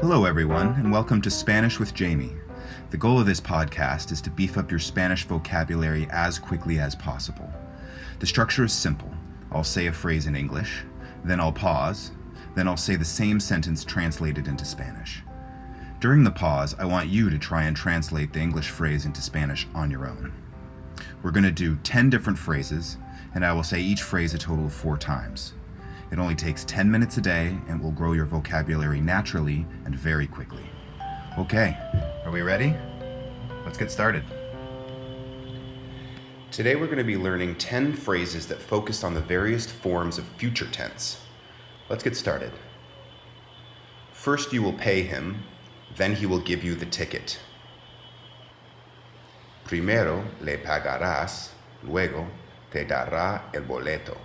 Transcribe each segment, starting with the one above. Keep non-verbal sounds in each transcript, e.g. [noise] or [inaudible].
Hello, everyone, and welcome to Spanish with Jamie. The goal of this podcast is to beef up your Spanish vocabulary as quickly as possible. The structure is simple I'll say a phrase in English, then I'll pause, then I'll say the same sentence translated into Spanish. During the pause, I want you to try and translate the English phrase into Spanish on your own. We're going to do 10 different phrases, and I will say each phrase a total of four times. It only takes 10 minutes a day and will grow your vocabulary naturally and very quickly. Okay, are we ready? Let's get started. Today we're going to be learning 10 phrases that focus on the various forms of future tense. Let's get started. First, you will pay him, then he will give you the ticket. Primero le pagarás, luego te dará el boleto.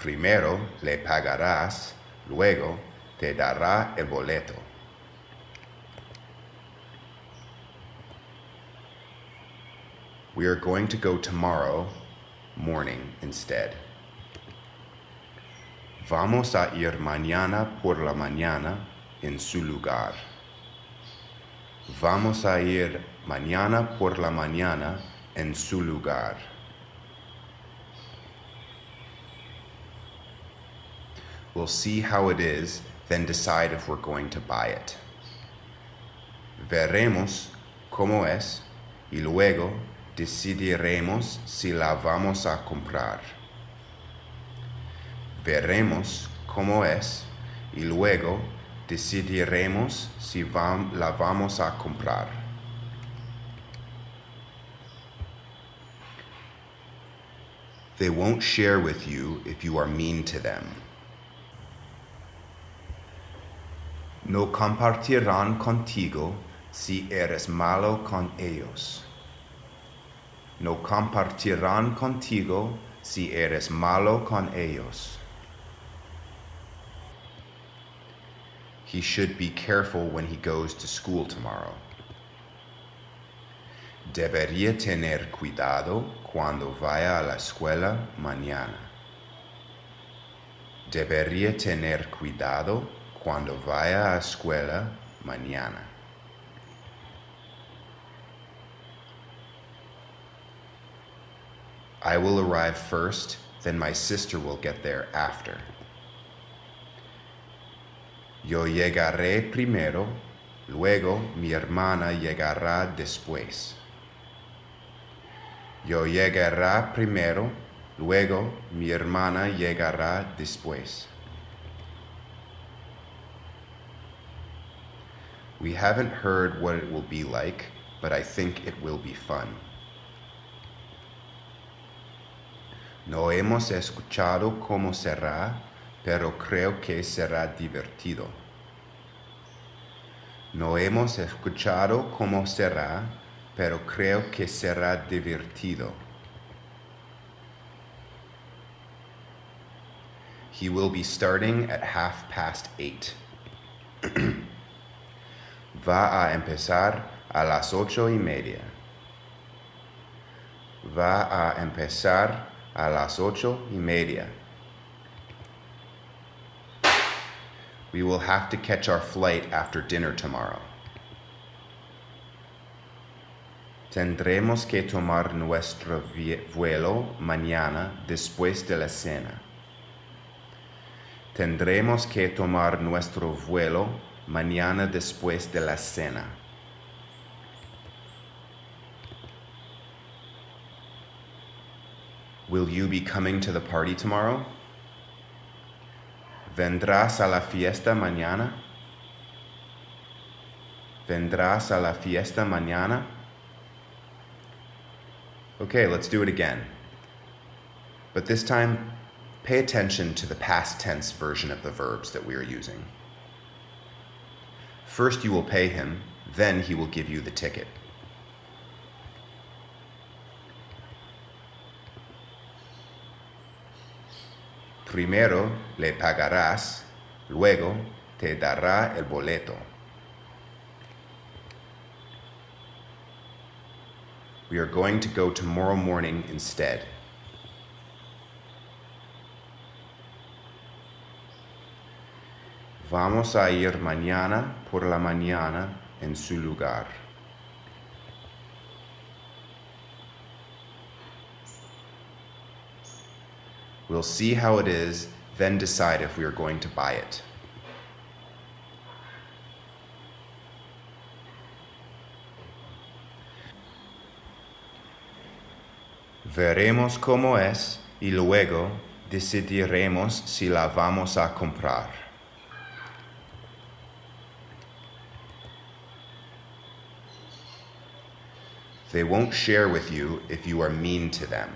Primero le pagarás, luego te dará el boleto. We are going to go tomorrow morning instead. Vamos a ir mañana por la mañana en su lugar. Vamos a ir mañana por la mañana en su lugar. We'll see how it is, then decide if we're going to buy it. Veremos cómo es y luego decidiremos si la vamos a comprar. Veremos cómo es y luego decidiremos si vam, la vamos a comprar. They won't share with you if you are mean to them. No compartirán contigo si eres malo con ellos. No compartirán contigo si eres malo con ellos. He should be careful when he goes to school tomorrow. Debería tener cuidado cuando vaya a la escuela mañana. Debería tener cuidado cuando vaya a escuela mañana. I will arrive first, then my sister will get there after. Yo llegaré primero, luego mi hermana llegará después. Yo llegaré primero, luego mi hermana llegará después. We haven't heard what it will be like, but I think it will be fun. No hemos escuchado cómo será, pero creo que será divertido. No hemos escuchado cómo será, pero creo que será divertido. He will be starting at half past eight. [clears throat] Va a empezar a las ocho y media. Va a empezar a las ocho y media. We will have to catch our flight after dinner tomorrow. Tendremos que tomar nuestro vuelo mañana después de la cena. Tendremos que tomar nuestro vuelo mañana después de la cena. Will you be coming to the party tomorrow? ¿Vendrás a la fiesta mañana? ¿Vendrás a la fiesta mañana? Okay, let's do it again. But this time, pay attention to the past tense version of the verbs that we are using. First, you will pay him, then, he will give you the ticket. Primero le pagarás, luego te dará el boleto. We are going to go tomorrow morning instead. Vamos a ir mañana por la mañana en su lugar. We'll see how it is, then decide if we are going to buy it. Veremos cómo es y luego decidiremos si la vamos a comprar. They won't share with you if you are mean to them.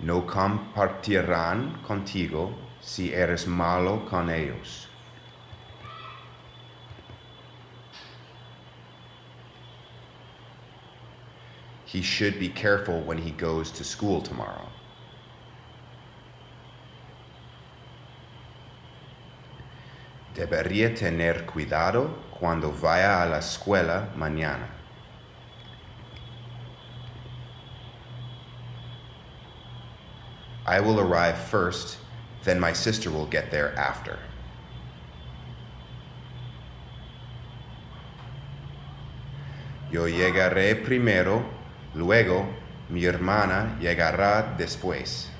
No compartirán contigo si eres malo con ellos. He should be careful when he goes to school tomorrow. Debería tener cuidado cuando vaya a la escuela mañana. I will arrive first, then my sister will get there after. Yo llegaré primero, luego mi hermana llegará después.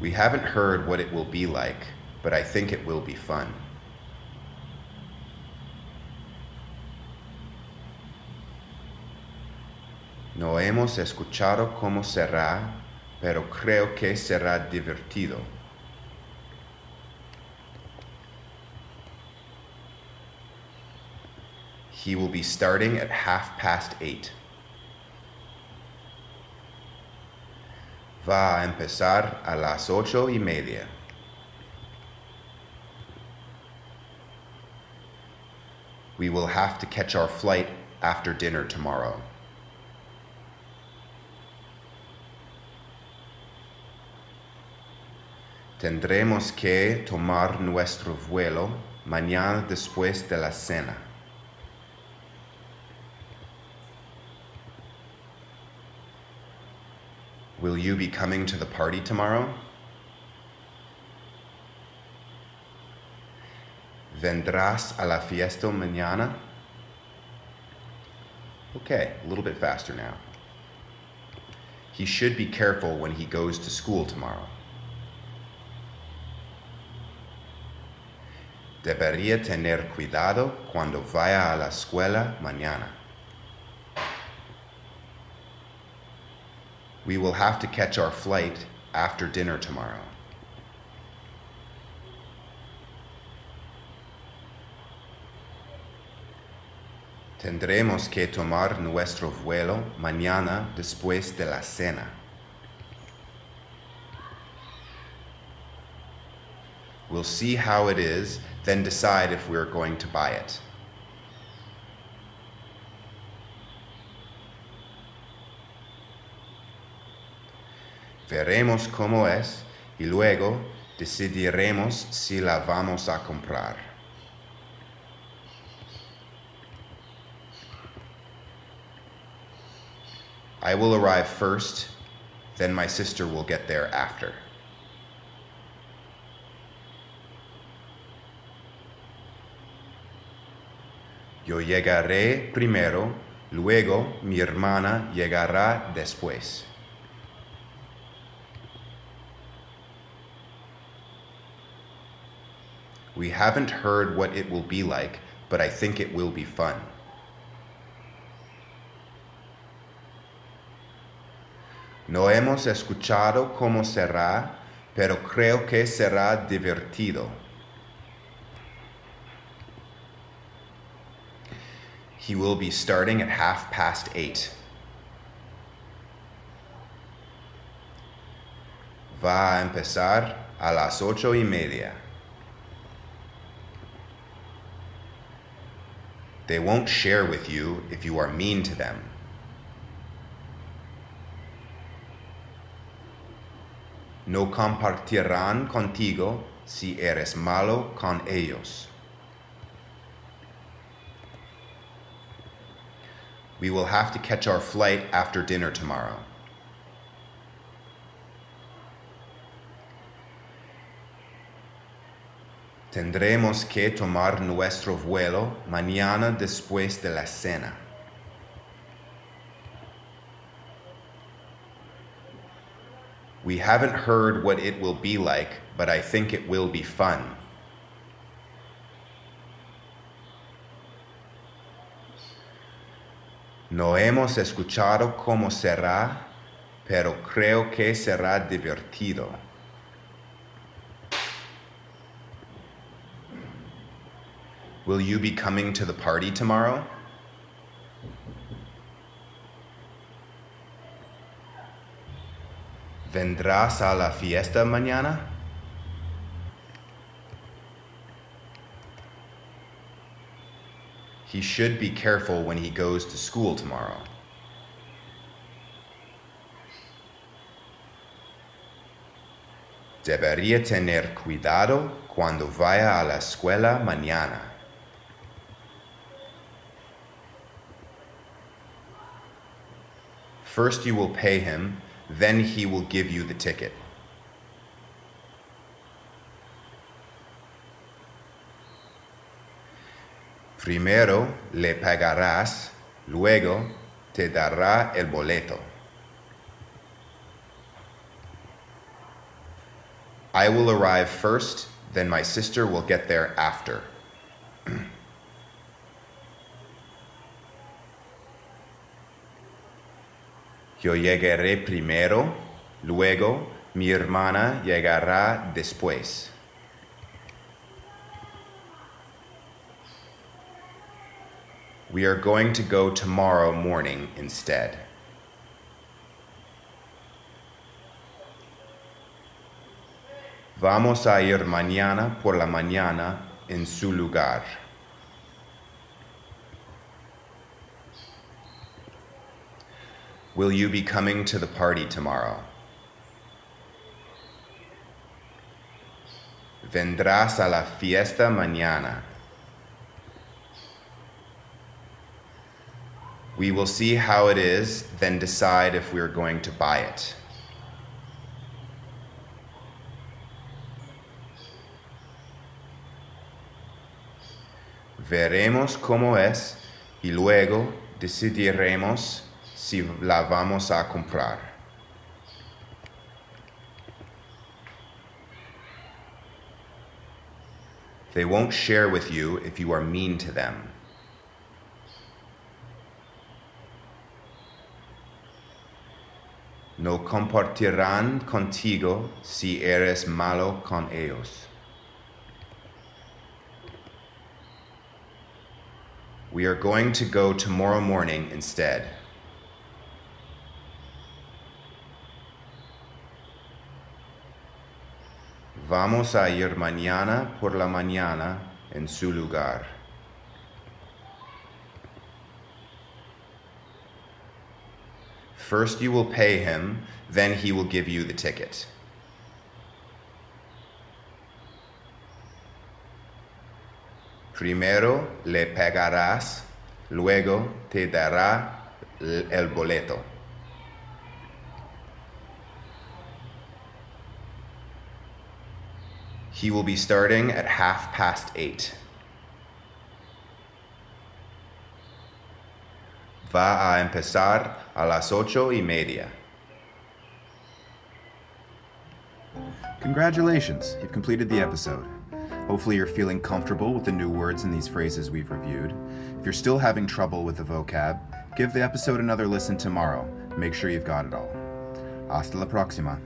We haven't heard what it will be like, but I think it will be fun. No hemos escuchado cómo será, pero creo que será divertido. He will be starting at half past eight. Va a empezar a las ocho y media. We will have to catch our flight after dinner tomorrow. Tendremos que tomar nuestro vuelo mañana después de la cena. Will you be coming to the party tomorrow? ¿Vendrás a la fiesta mañana? Okay, a little bit faster now. He should be careful when he goes to school tomorrow. Debería tener cuidado cuando vaya a la escuela mañana. We will have to catch our flight after dinner tomorrow. Tendremos que tomar nuestro vuelo mañana después de la cena. We'll see how it is, then decide if we're going to buy it. Veremos cómo es y luego decidiremos si la vamos a comprar. I will arrive first, then my sister will get there after. Yo llegaré primero, luego mi hermana llegará después. We haven't heard what it will be like, but I think it will be fun. No hemos escuchado cómo será, pero creo que será divertido. He will be starting at half past eight. Va a empezar a las ocho y media. They won't share with you if you are mean to them. No compartirán contigo si eres malo con ellos. We will have to catch our flight after dinner tomorrow. Tendremos que tomar nuestro vuelo mañana después de la cena. We haven't heard what it will be like, but I think it will be fun. No hemos escuchado cómo será, pero creo que será divertido. Will you be coming to the party tomorrow? ¿Vendrás a la fiesta mañana? He should be careful when he goes to school tomorrow. Debería tener cuidado cuando vaya a la escuela mañana. First, you will pay him, then, he will give you the ticket. Primero le pagarás, luego te dará el boleto. I will arrive first, then my sister will get there after. Yo llegaré primero, luego mi hermana llegará después. We are going to go tomorrow morning instead. Vamos a ir mañana por la mañana en su lugar. Will you be coming to the party tomorrow? Vendrás a la fiesta mañana. We will see how it is, then decide if we are going to buy it. Veremos cómo es y luego decidiremos si la vamos a comprar. They won't share with you if you are mean to them. No compartirán contigo si eres malo con ellos. We are going to go tomorrow morning instead. Vamos a ir mañana por la mañana en su lugar. First you will pay him, then he will give you the ticket. Primero le pagarás, luego te dará el boleto. He will be starting at half past eight. Va a empezar a las ocho y media. Congratulations, you've completed the episode. Hopefully, you're feeling comfortable with the new words in these phrases we've reviewed. If you're still having trouble with the vocab, give the episode another listen tomorrow. Make sure you've got it all. Hasta la próxima.